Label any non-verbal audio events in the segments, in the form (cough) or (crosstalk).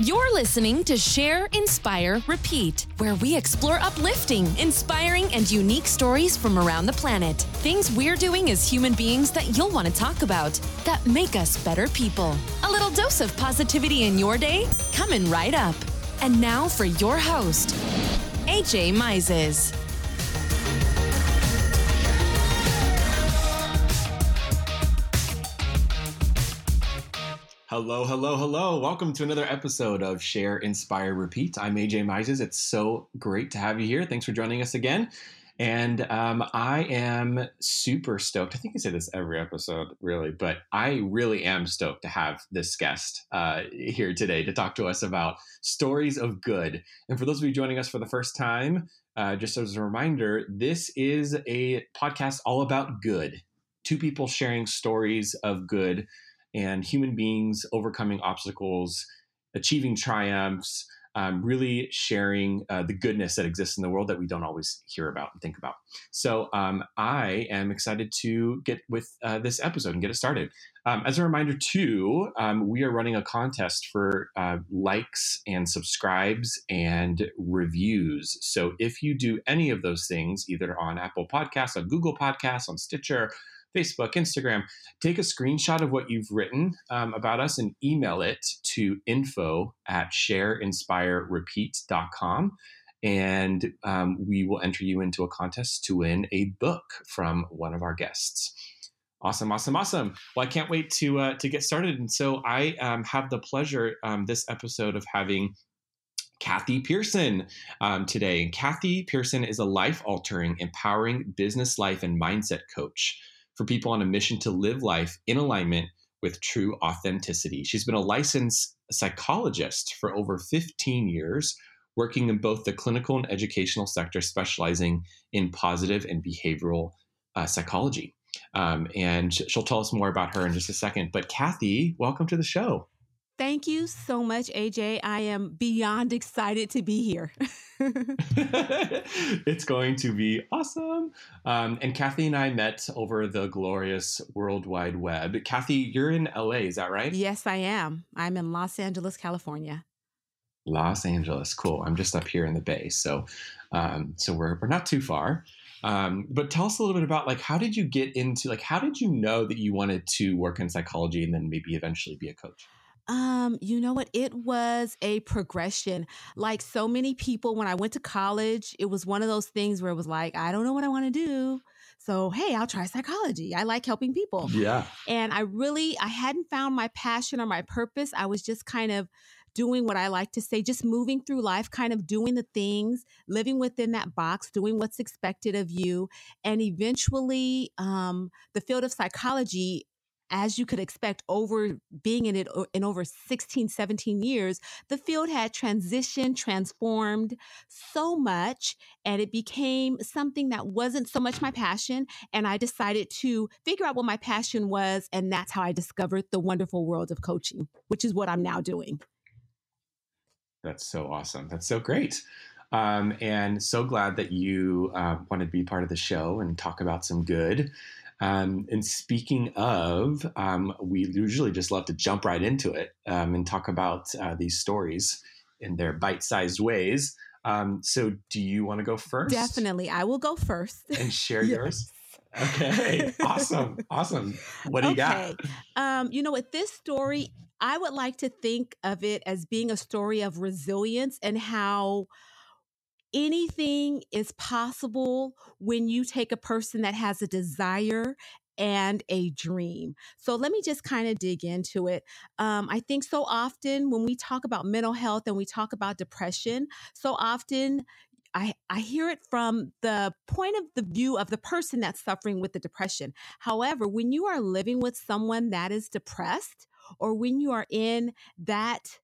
You're listening to Share, Inspire, Repeat, where we explore uplifting, inspiring, and unique stories from around the planet. Things we're doing as human beings that you'll want to talk about, that make us better people. A little dose of positivity in your day? Coming right up. And now for your host, AJ Mises. Hello, hello, hello. Welcome to another episode of Share, Inspire, Repeat. I'm AJ Mises. It's so great to have you here. Thanks for joining us again. And um, I am super stoked. I think I say this every episode, really, but I really am stoked to have this guest uh, here today to talk to us about stories of good. And for those of you joining us for the first time, uh, just as a reminder, this is a podcast all about good. Two people sharing stories of good and human beings overcoming obstacles, achieving triumphs, um, really sharing uh, the goodness that exists in the world that we don't always hear about and think about. So um, I am excited to get with uh, this episode and get it started. Um, as a reminder, too, um, we are running a contest for uh, likes and subscribes and reviews. So if you do any of those things, either on Apple Podcasts, on Google Podcasts, on Stitcher, Facebook, Instagram, take a screenshot of what you've written um, about us and email it to info at shareinspirerepeat.com. And um, we will enter you into a contest to win a book from one of our guests. Awesome, awesome, awesome. Well, I can't wait to uh, to get started. And so I um, have the pleasure um, this episode of having Kathy Pearson um, today. And Kathy Pearson is a life altering, empowering business life and mindset coach for people on a mission to live life in alignment with true authenticity. She's been a licensed psychologist for over 15 years, working in both the clinical and educational sector, specializing in positive and behavioral uh, psychology. Um, and she'll tell us more about her in just a second. But Kathy, welcome to the show. Thank you so much, AJ. I am beyond excited to be here. (laughs) it's going to be awesome. Um, and Kathy and I met over the glorious World Wide Web. Kathy, you're in LA, is that right? Yes, I am. I'm in Los Angeles, California. Los Angeles, cool. I'm just up here in the Bay, so um, so we're we're not too far. Um, but tell us a little bit about like how did you get into like how did you know that you wanted to work in psychology and then maybe eventually be a coach? Um, you know what? It was a progression. Like so many people, when I went to college, it was one of those things where it was like, I don't know what I want to do. So, hey, I'll try psychology. I like helping people. Yeah. And I really, I hadn't found my passion or my purpose. I was just kind of doing what I like to say, just moving through life, kind of doing the things, living within that box, doing what's expected of you. And eventually, um, the field of psychology as you could expect over being in it in over 16 17 years the field had transitioned transformed so much and it became something that wasn't so much my passion and i decided to figure out what my passion was and that's how i discovered the wonderful world of coaching which is what i'm now doing. That's so awesome. That's so great. Um, and so glad that you uh, wanted to be part of the show and talk about some good um, and speaking of, um, we usually just love to jump right into it um, and talk about uh, these stories in their bite sized ways. Um, so, do you want to go first? Definitely. I will go first. And share yes. (laughs) yours. Okay. awesome. (laughs) Awesome. What do you okay. got? Um, you know, with this story, I would like to think of it as being a story of resilience and how anything is possible when you take a person that has a desire and a dream. So let me just kind of dig into it. Um, I think so often when we talk about mental health and we talk about depression, so often I, I hear it from the point of the view of the person that's suffering with the depression. However, when you are living with someone that is depressed, or when you are in that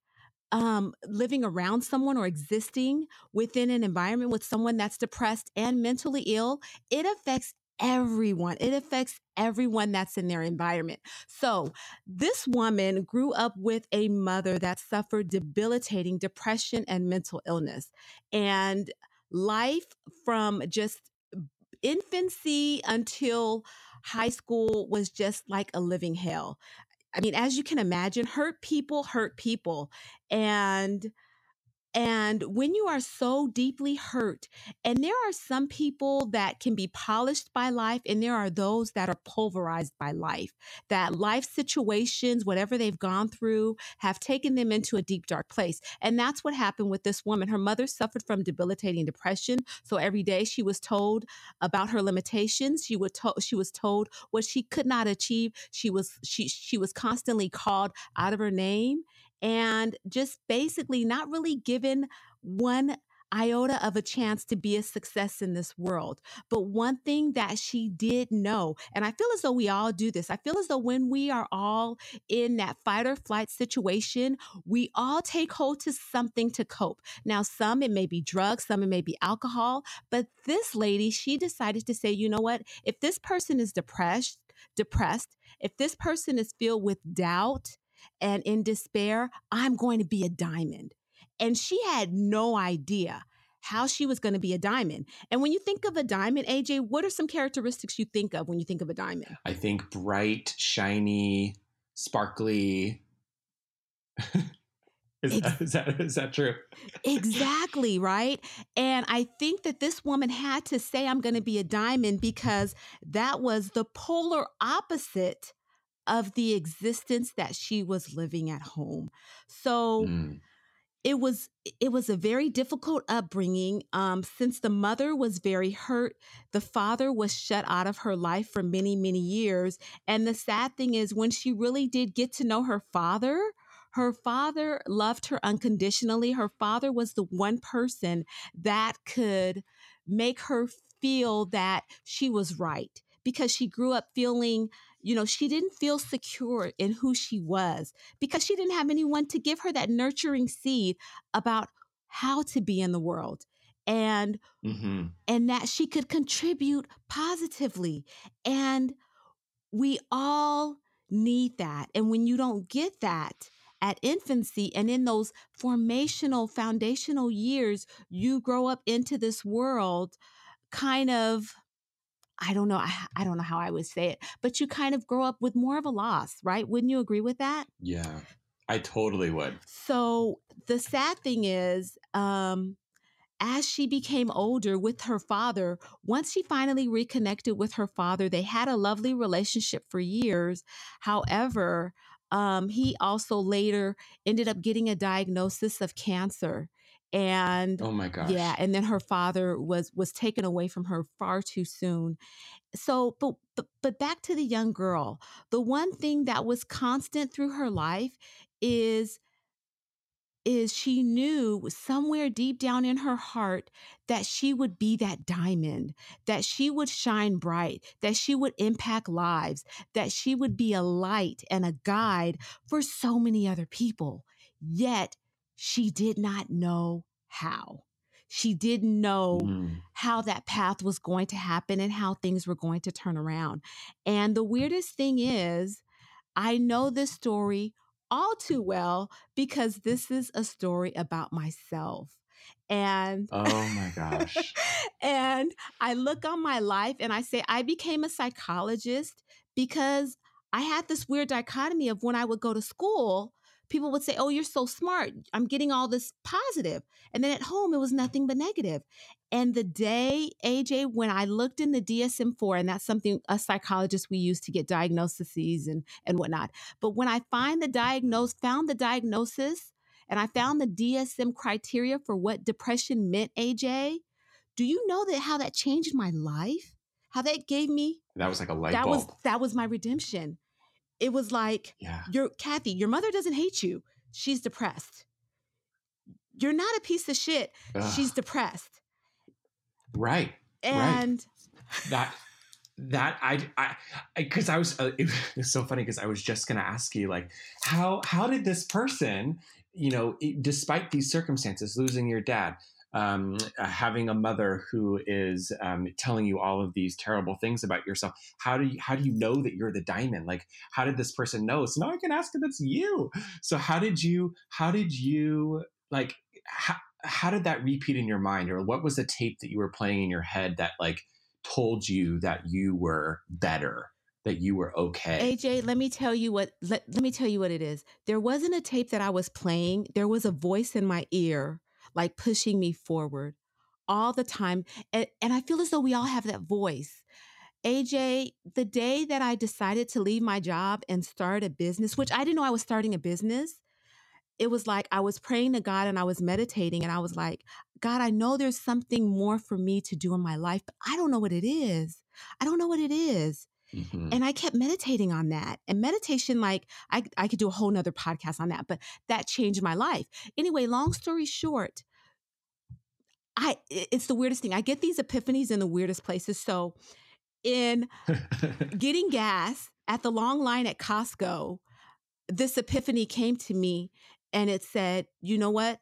um, living around someone or existing within an environment with someone that's depressed and mentally ill, it affects everyone. It affects everyone that's in their environment. So, this woman grew up with a mother that suffered debilitating depression and mental illness. And life from just infancy until high school was just like a living hell I mean, as you can imagine, hurt people hurt people. And and when you are so deeply hurt, and there are some people that can be polished by life, and there are those that are pulverized by life, that life situations, whatever they've gone through, have taken them into a deep, dark place. And that's what happened with this woman. Her mother suffered from debilitating depression. So every day she was told about her limitations. She, would to- she was told what she could not achieve. She was, she, she was constantly called out of her name and just basically not really given one iota of a chance to be a success in this world. But one thing that she did know, and I feel as though we all do this, I feel as though when we are all in that fight or flight situation, we all take hold to something to cope. Now, some it may be drugs, some it may be alcohol, but this lady, she decided to say, you know what? If this person is depressed, depressed, if this person is filled with doubt, and in despair, I'm going to be a diamond. And she had no idea how she was going to be a diamond. And when you think of a diamond, AJ, what are some characteristics you think of when you think of a diamond? I think bright, shiny, sparkly. (laughs) is, that, is, that, is that true? exactly, right? And I think that this woman had to say, I'm going to be a diamond because that was the polar opposite of the existence that she was living at home. So mm. it was it was a very difficult upbringing. Um, since the mother was very hurt, the father was shut out of her life for many many years. And the sad thing is, when she really did get to know her father. Her father loved her unconditionally. Her father was the one person that could make her feel that she was right because she grew up feeling you know, she didn't feel secure in who she was because she didn't have anyone to give her that nurturing seed about how to be in the world and mm-hmm. and that she could contribute positively and we all need that and when you don't get that at infancy and in those formational foundational years you grow up into this world kind of I don't know. I, I don't know how I would say it, but you kind of grow up with more of a loss, right? Wouldn't you agree with that? Yeah, I totally would. So the sad thing is, um, as she became older with her father, once she finally reconnected with her father, they had a lovely relationship for years. However, um, he also later ended up getting a diagnosis of cancer and oh my gosh. yeah and then her father was was taken away from her far too soon. So but but, but back to the young girl. The one thing that was constant through her life is is she knew somewhere deep down in her heart that she would be that diamond, that she would shine bright, that she would impact lives, that she would be a light and a guide for so many other people. Yet she did not know how. She didn't know mm. how that path was going to happen and how things were going to turn around. And the weirdest thing is, I know this story all too well because this is a story about myself. And oh my gosh. (laughs) and I look on my life and I say, I became a psychologist because I had this weird dichotomy of when I would go to school, people would say, Oh, you're so smart. I'm getting all this positive. And then at home, it was nothing but negative. And the day, AJ, when I looked in the DSM 4, and that's something a psychologist we use to get diagnoses and, and whatnot. But when I find the diagnose, found the diagnosis, and I found the DSM criteria for what depression meant, AJ, do you know that how that changed my life? How that gave me that was like a light that bulb. was that was my redemption it was like, yeah. you're Kathy, your mother doesn't hate you. She's depressed. You're not a piece of shit. Ugh. She's depressed. Right. And right. that that I I because I, I, was uh, it (laughs) was so funny because I was just gonna ask you like how how did this person you know despite these circumstances losing your dad um, uh, having a mother who is um, telling you all of these terrible things about yourself how do you how do you know that you're the diamond like how did this person know so now i can ask if it's you so how did you how did you like how, how did that repeat in your mind or what was the tape that you were playing in your head that like told you that you were better that you were okay. AJ, let me tell you what let, let me tell you what it is. There wasn't a tape that I was playing. There was a voice in my ear like pushing me forward all the time. And, and I feel as though we all have that voice. AJ, the day that I decided to leave my job and start a business, which I didn't know I was starting a business, it was like I was praying to God and I was meditating and I was like, God, I know there's something more for me to do in my life, but I don't know what it is. I don't know what it is. Mm-hmm. And I kept meditating on that. And meditation, like I, I could do a whole nother podcast on that, but that changed my life. Anyway, long story short, I it's the weirdest thing. I get these epiphanies in the weirdest places. So in (laughs) getting gas at the long line at Costco, this epiphany came to me and it said, you know what?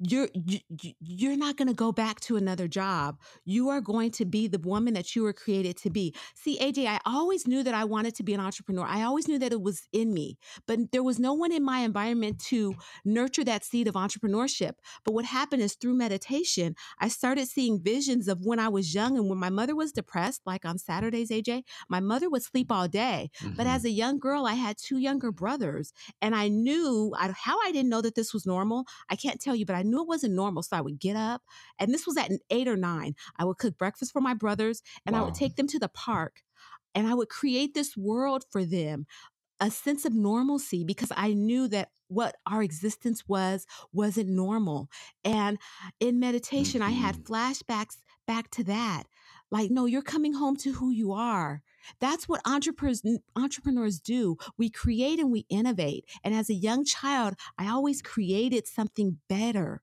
You're you, you're not going to go back to another job. You are going to be the woman that you were created to be. See aj i always knew that i wanted to be an entrepreneur. I always knew that it was in me but there was no one in my environment to nurture that seed of entrepreneurship. But what happened is through meditation i started seeing visions of when i was young and when my mother was depressed like on saturdays aj my mother would sleep all day. Mm-hmm. but as a young girl i had two younger brothers and i knew I, how i didn't know that this was normal i can't tell you but i knew it wasn't normal. So I would get up, and this was at eight or nine. I would cook breakfast for my brothers, and wow. I would take them to the park, and I would create this world for them a sense of normalcy because I knew that what our existence was wasn't normal. And in meditation, mm-hmm. I had mm-hmm. flashbacks back to that. Like, no, you're coming home to who you are. That's what entrepreneurs entrepreneurs do. We create and we innovate. And as a young child, I always created something better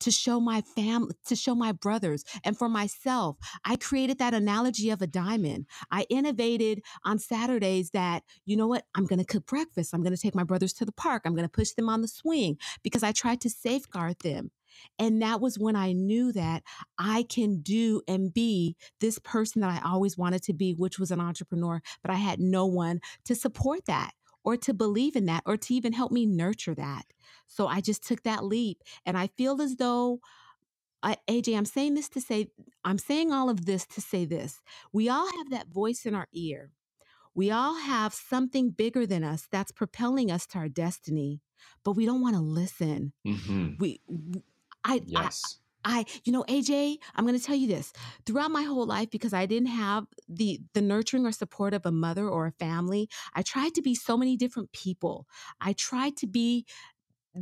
to show my family, to show my brothers, and for myself. I created that analogy of a diamond. I innovated on Saturdays that, you know what, I'm going to cook breakfast. I'm going to take my brothers to the park. I'm going to push them on the swing because I tried to safeguard them. And that was when I knew that I can do and be this person that I always wanted to be, which was an entrepreneur, but I had no one to support that or to believe in that or to even help me nurture that. So I just took that leap. And I feel as though, I, AJ, I'm saying this to say, I'm saying all of this to say this. We all have that voice in our ear. We all have something bigger than us that's propelling us to our destiny, but we don't want to listen. Mm-hmm. We, I, yes. I, you know, AJ, I'm going to tell you this. Throughout my whole life, because I didn't have the the nurturing or support of a mother or a family, I tried to be so many different people. I tried to be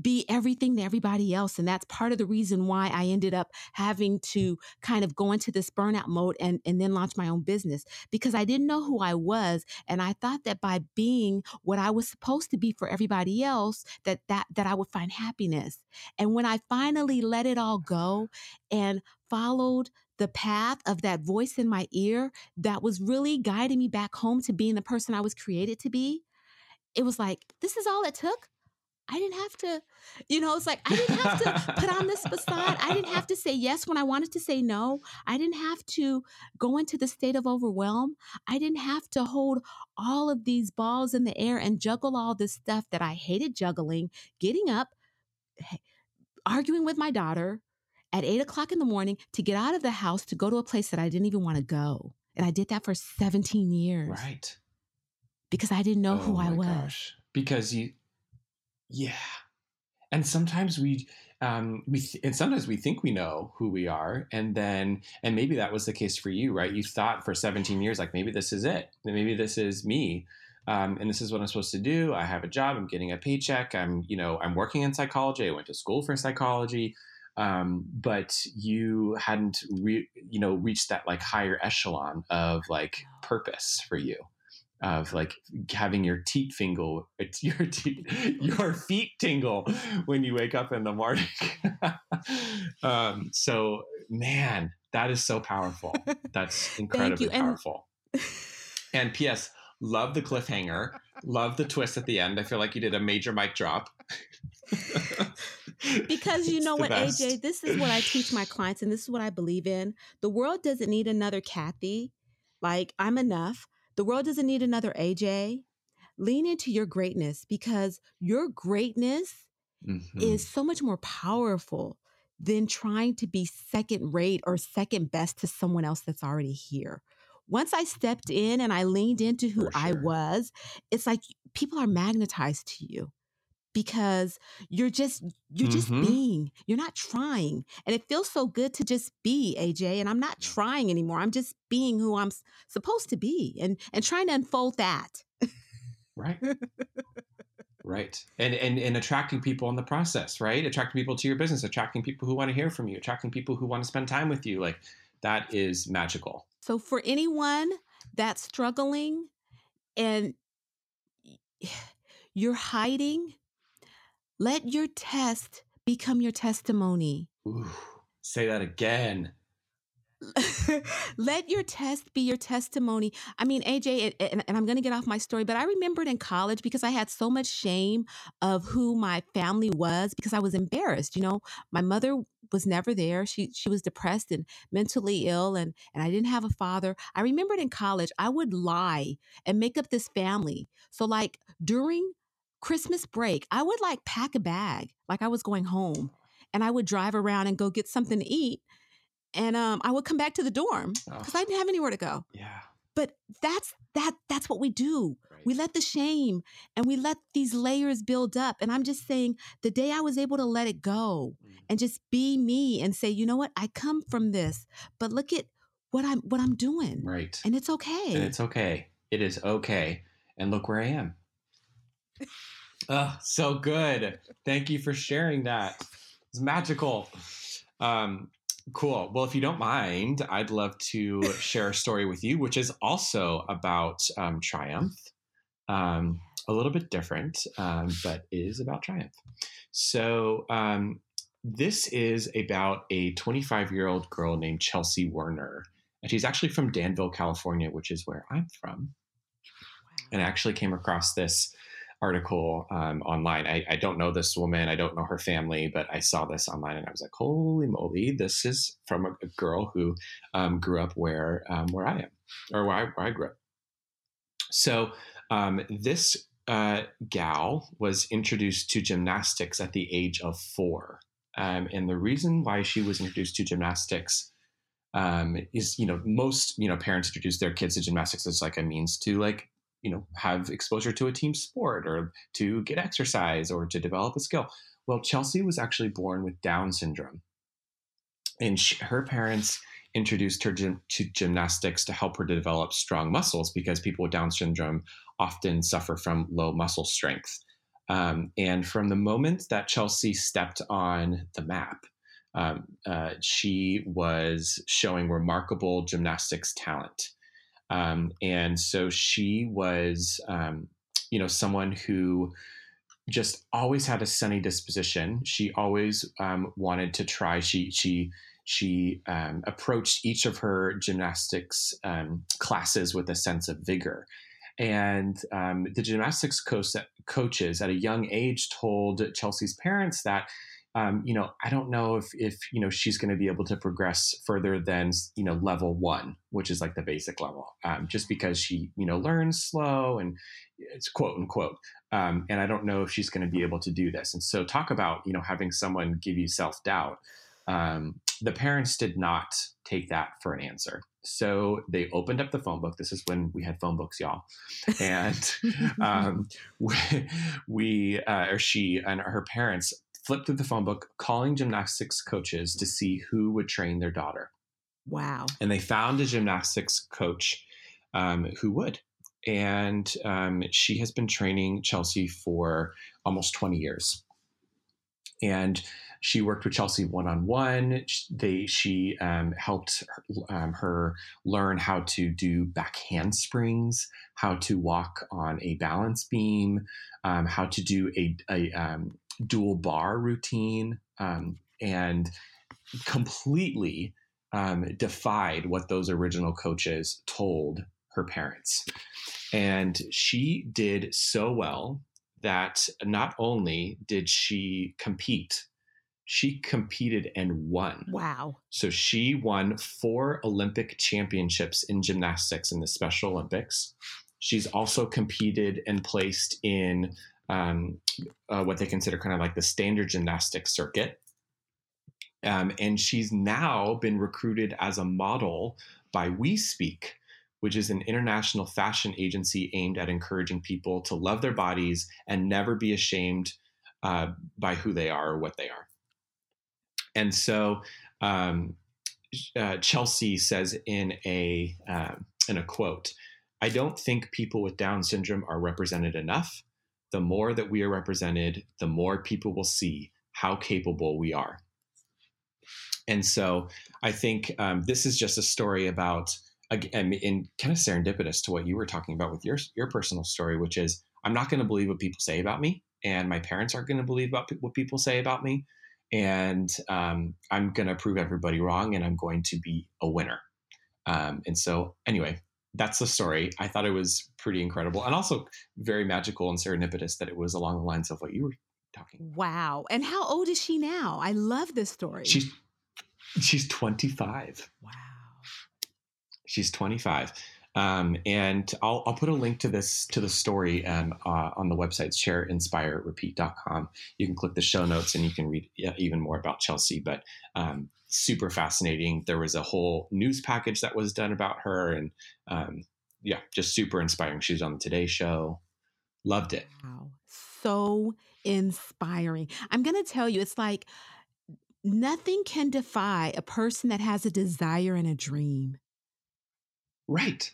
be everything to everybody else. And that's part of the reason why I ended up having to kind of go into this burnout mode and, and then launch my own business because I didn't know who I was. And I thought that by being what I was supposed to be for everybody else, that that that I would find happiness. And when I finally let it all go and followed the path of that voice in my ear that was really guiding me back home to being the person I was created to be, it was like, this is all it took I didn't have to, you know, it's like I didn't have to put on this facade. I didn't have to say yes when I wanted to say no. I didn't have to go into the state of overwhelm. I didn't have to hold all of these balls in the air and juggle all this stuff that I hated juggling, getting up, arguing with my daughter at eight o'clock in the morning to get out of the house to go to a place that I didn't even want to go. And I did that for 17 years. Right. Because I didn't know oh who I was. Gosh. Because you yeah. And sometimes we um, we th- and sometimes we think we know who we are, and then and maybe that was the case for you, right? You thought for 17 years, like maybe this is it, maybe this is me, um, and this is what I'm supposed to do. I have a job, I'm getting a paycheck, I'm you know I'm working in psychology, I went to school for psychology, um, but you hadn't re- you know reached that like higher echelon of like purpose for you of like having your teeth tingle, (laughs) your teeth, your feet tingle when you wake up in the morning. (laughs) um, so, man, that is so powerful. That's (laughs) incredibly powerful. And, and P.S. Love the cliffhanger. Love the twist at the end. I feel like you did a major mic drop. because you know what, best. AJ, this is what I teach my clients, and this is what I believe in. The world doesn't need another Kathy. Like, I'm enough. The world doesn't need another AJ. Lean into your greatness because your greatness mm-hmm. is so much more powerful than trying to be second rate or second best to someone else that's already here. once I stepped in and I leaned into who For I was, it's like people are magnetized to you because you're just you're just Mhm. being you're not trying and it feels so good to just be aj and i'm not trying anymore i'm just being who i'm s- supposed to be and and trying to unfold that Right. (laughs) right. And, and and attracting people in the process, right? Attracting people to your business, attracting people who want to hear from you, attracting people who want to spend time with you. Like that is magical. so for anyone that's struggling and (sighs) you're hiding let your test become your testimony Ooh, say that again. (laughs) Let your test be your testimony. I mean, AJ, and, and- I'm going to get off my story, but I remembered in college because I had so much shame of who my family was because I was embarrassed. You know, my mother was never there. She she was depressed and mentally ill, and and I didn't have a father. I remembered in college I would lie and make up this family. So like during Christmas break, I would like pack a bag like I was going home, and I would drive around and go get something to eat and um, I would come back to the dorm because I Oh, didn't have anywhere to go. yeah. But that's that that's what we do. Right. We let the shame and we let these layers build up. And I'm just saying, the day I was able to let it go Mm. and just be me and say, you know what, I come from this, but look at what I'm what I'm doing, Right. and it's okay. And it's okay. It is okay. And look where I am. Oh, so good. Thank you for sharing that. It's magical. Um, cool. Well, if you don't mind, I'd love to (laughs) share a story with you, which is also about um, triumph. Um, a little bit different, um, but is about triumph. So, um, this is about a 25 year old girl named Chelsea Werner. And she's actually from Danville, California, which is where I'm from and I actually came across this article um, online. I, I don't know this woman, I don't know her family, but I saw this online and I was like, "Holy moly! This is from a, a girl who um, grew up where um, where I am, or where I, where I grew up." So um, this uh, gal was introduced to gymnastics at the age of four, um, and the reason why she was introduced to gymnastics um, is you know most you know parents introduce their kids to gymnastics as like a means to like you know have exposure to a team sport or to get exercise or to develop a skill. Well chelsea was actually born with down syndrome. And she, her parents introduced her gym, to gymnastics to help her to develop strong muscles because people with down syndrome often suffer from low muscle strength. Um, and from the moment that chelsea stepped on the map um, uh, she was showing remarkable gymnastics talent um, and so she was, um, you know, someone who just always had a sunny disposition. She always um, wanted to try. She she she um, approached each of her gymnastics um, classes with a sense of vigor. And um, the gymnastics coach, coaches at a young age told Chelsea's parents that um, you know, I don't know if if you know she's going to be able to progress further than you know level one, which is like the basic level, um, just because she you know learns slow and it's quote unquote. Um, and I don't know if she's going to be able to do this. And so, talk about you know having someone give you self doubt. Um, the parents did not take that for an answer. So they opened up the phone book. This is when we had phone books, y'all. And (laughs) um, (laughs) we, we uh, or she and her parents flipped through the phone book, calling gymnastics coaches to see who would train their daughter. wow. And they found a gymnastics coach um, who would. And um, she has been training Chelsea for almost 20 years. And she worked with Chelsea one on one. They she um, helped her, um, her learn how to do back handsprings, how to walk on a balance beam, um, how to do a, a um, dual bar routine, um, and completely um, defied what those original coaches told her parents. And she did so well that not only did she compete, she competed and won. Wow. So she won four Olympic championships in gymnastics in the Special Olympics. She's also competed and placed in um, uh, what they consider kind of like the standard gymnastics circuit. Um, and she's now been recruited as a model by We Speak, which is an international fashion agency aimed at encouraging people to love their bodies and never be ashamed uh, by who they are or what they are. And so um, uh, Chelsea says in a uh, in a quote, "I don't think people with Down syndrome are represented enough. The more that we are represented, the more people will see how capable we are." And so I think um, this is just a story about, again, in kind of serendipitous to what you were talking about with your your personal story, which is I'm not going to believe what people say about me, and my parents aren't going to believe about what people say about me and um, I'm going to prove everybody wrong, and I'm going to be a winner. Um, and so, anyway, that's the story. I thought it was pretty incredible, and also very magical and serendipitous that it was along the lines of what you were talking. Wow! And how old is she now? I love this story. She's she's 25. Wow. She's 25. Um, and I'll, I'll put a link to this to the story um, uh, on the website shareinspirerepeat.com. You can click the show notes and you can read even more about Chelsea. But um, super fascinating. There was a whole news package that was done about her, and um, yeah, just super inspiring. She was on the Today Show. Loved it. Wow, so inspiring. I'm gonna tell you, it's like nothing can defy a person that has a desire and a dream. Right.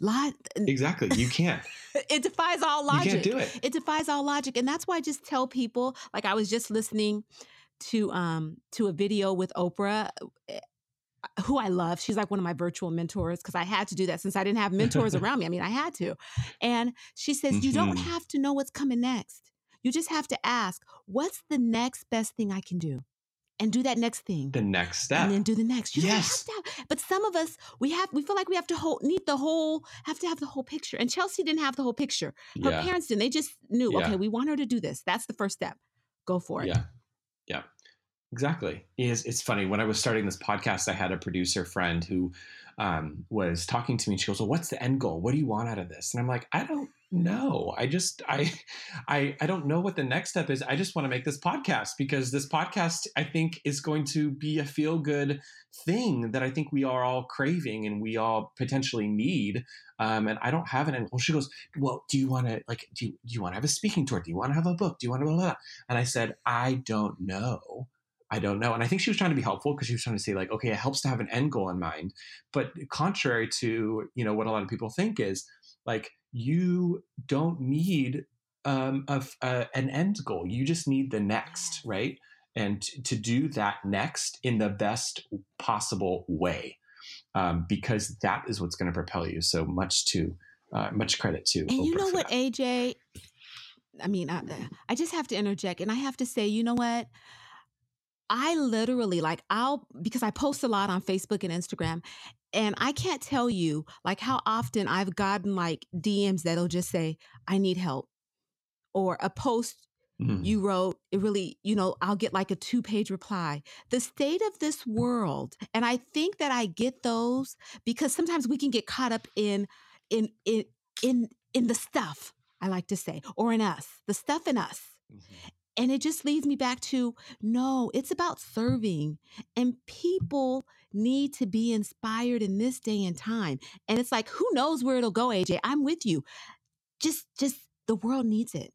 Lot exactly. You can't. (laughs) it defies all logic. You can't do it. It defies all logic, and that's why I just tell people. Like I was just listening to um to a video with Oprah eh, who I love. She's like one of my virtual mentors because I had to do that since I didn't have mentors (laughs) around me. I mean, I had to. And she says, mm-hmm. You don't Mm-hmm. have to know what's coming next. You just have to ask, What's the next best thing I can do? And do that next thing. The next step. And then do the next. You Yes. have, but some of us, we have, we feel like we have to hold, need the whole, have to have the whole picture. And Chelsea didn't have the whole picture. Her yeah. parents didn't. They just knew, Yeah. okay, we want her to do this. That's the first step. Go for it. Yeah. Yeah. Exactly. It's, it's funny. When I was starting this podcast, I had a producer friend who um, was talking to me. And she goes, "Well, what's the end goal? What do you want out of this?" And I'm like, "I don't know. I just I I I don't know what the next step is. I just want to make this podcast because this podcast I think is going to be a feel good thing that I think we are all craving and we all potentially need. Um, and I don't have an end goal." She goes, "Well, do you want to like do you, do you want to have a speaking tour? Do you want to have a book? Do you want to blah, blah, blah?" And I said, "I don't know." I don't know. And I think she was trying to be helpful because she was trying to say like, okay, it helps to have an end goal in mind. But contrary to, you know, what a lot of people think is like, you don't need um, a, a, an end goal. You just need the next, right? And t- to do that next in the best possible way, um, because that is what's going to propel you. So much to, uh, much credit to. And you know what, that. AJ? I mean, I, I just have to interject and I have to say, you know what? I literally like I'll because I post a lot on Facebook and Instagram and I can't tell you like how often I've gotten like DMs that'll just say I need help or a post Mhm. you wrote it really you know I'll get like a two page reply the state of this world and I think that I get those because sometimes we can get caught up in in in in in the stuff I like to say or in us the stuff in us Mhm. And it just leads me back to no, it's about serving. And people need to be inspired in this day and time. And it's like, who knows where it'll go, AJ? I'm with you. Just, just the world needs it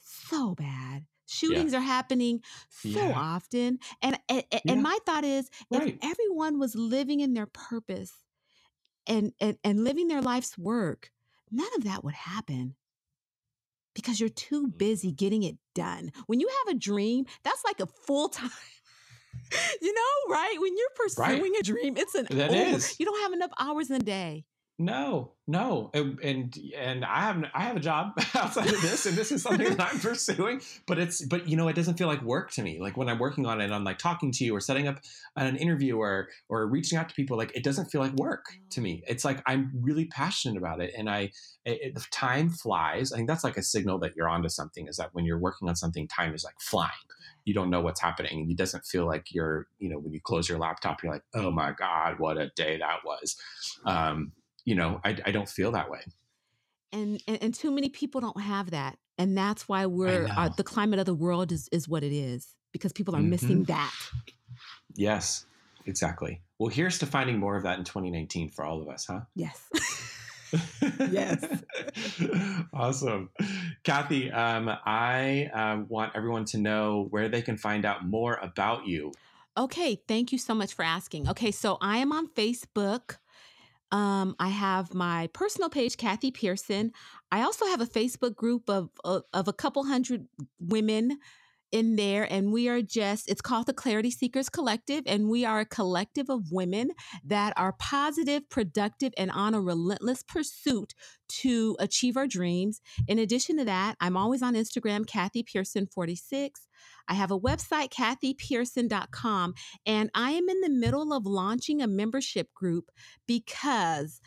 so bad. Shootings are happening so Yeah. often. And, and, and Yeah. my thought is Right. if everyone was living in their purpose and, and, and living their life's work, none of that would happen because you're too Mm. busy getting it done. When you have a dream, that's like a full time. (laughs) you know, right? When you're Right. pursuing a dream, it's an That over- is. You don't have enough hours in a day. No, no, and and, and I have I have a job (laughs) outside of this, and this is something that I'm (laughs) pursuing. But it's but you know it doesn't feel like work to me. Like when I'm working on it, I'm like talking to you or setting up an interview or or reaching out to people. Like it doesn't feel like work to me. It's like I'm really passionate about it, and I it, it- time flies. I think that's like a signal that you're onto something. Is that when you're working on something, time is like flying. You don't know what's happening, and it doesn't feel like you're you know when you close your laptop, you're like, oh my god, what a day that was. Um, you know, I, I don't feel that way. And, and and too many people don't have that. And that's why we're uh, the climate of the world is is what it is because people are missing Mhm. that. Yes, exactly. Well, here's to finding more of that in 2019 for all of us, huh? Yes. (laughs) yes. (laughs) awesome. Kathy, um, I uh, want everyone to know where they can find out more about you. Okay, thank you so much for asking. Okay, so I am on Facebook. Um, I have my personal page, Kathy Pearson. I also have a Facebook group of, of, of a couple hundred women in there and we are just it's called the clarity seekers collective and we are a collective of women that are positive productive and on a relentless pursuit to achieve our dreams. In addition to that i'm always on instagram kathy pearson 46 i have a website kathypearson.com and i am in the middle of launching a membership group because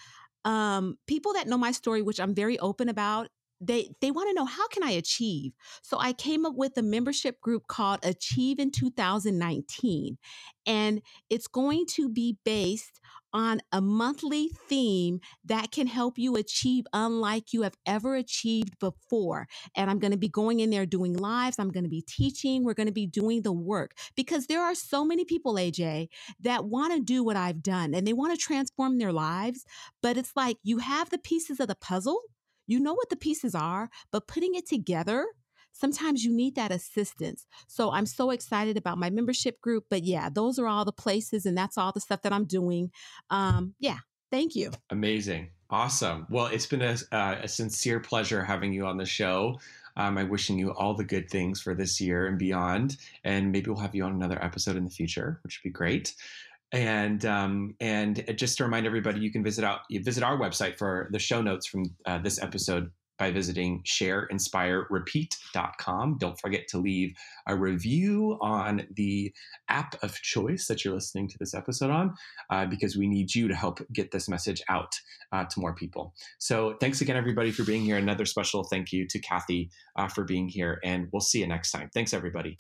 um, people that know my story, which I'm very open about, they they want to know how can I achieve. So I came up with a membership group called Achieve in 2019 and it's going to be based on a monthly theme that can help you achieve unlike you have ever achieved before. And I'm going to be going in there doing lives, I'm going to be teaching, we're going to be doing the work because there are so many people AJ that want to do what I've done and they want to transform their lives, but it's like you have the pieces of the puzzle you know what the pieces are, but putting it together, sometimes you need that assistance. So I'm so excited about my membership group. But yeah, those are all the places and that's all the stuff that I'm doing. Um, yeah, thank you. Amazing. Awesome. Well, it's been a, uh, a sincere pleasure having you on the show. Um, I'm wishing you all the good things for this year and beyond. And maybe we'll have you on another episode in the future, which would be great and um, and just to remind everybody, you can visit out visit our website for the show notes from uh, this episode by visiting shareinspirerepeat.com. Don't forget to leave a review on the app of choice that you're listening to this episode on, uh, because we need you to help get this message out uh, to more people. So thanks again, everybody, for being here. Another special thank you to Kathy uh, for being here, and we'll see you next time. Thanks, everybody.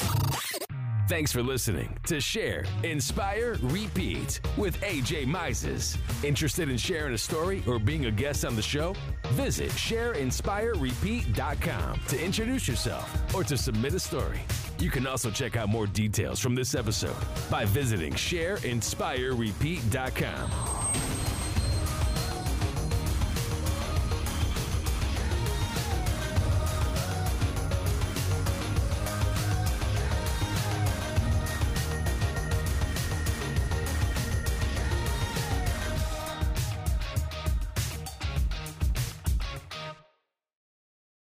Thanks for listening to Share, Inspire, Repeat with AJ Mises. Interested in sharing a story or being a guest on the show? Visit shareinspirerepeat.com to introduce yourself or to submit a story. You can also check out more details from this episode by visiting shareinspirerepeat.com.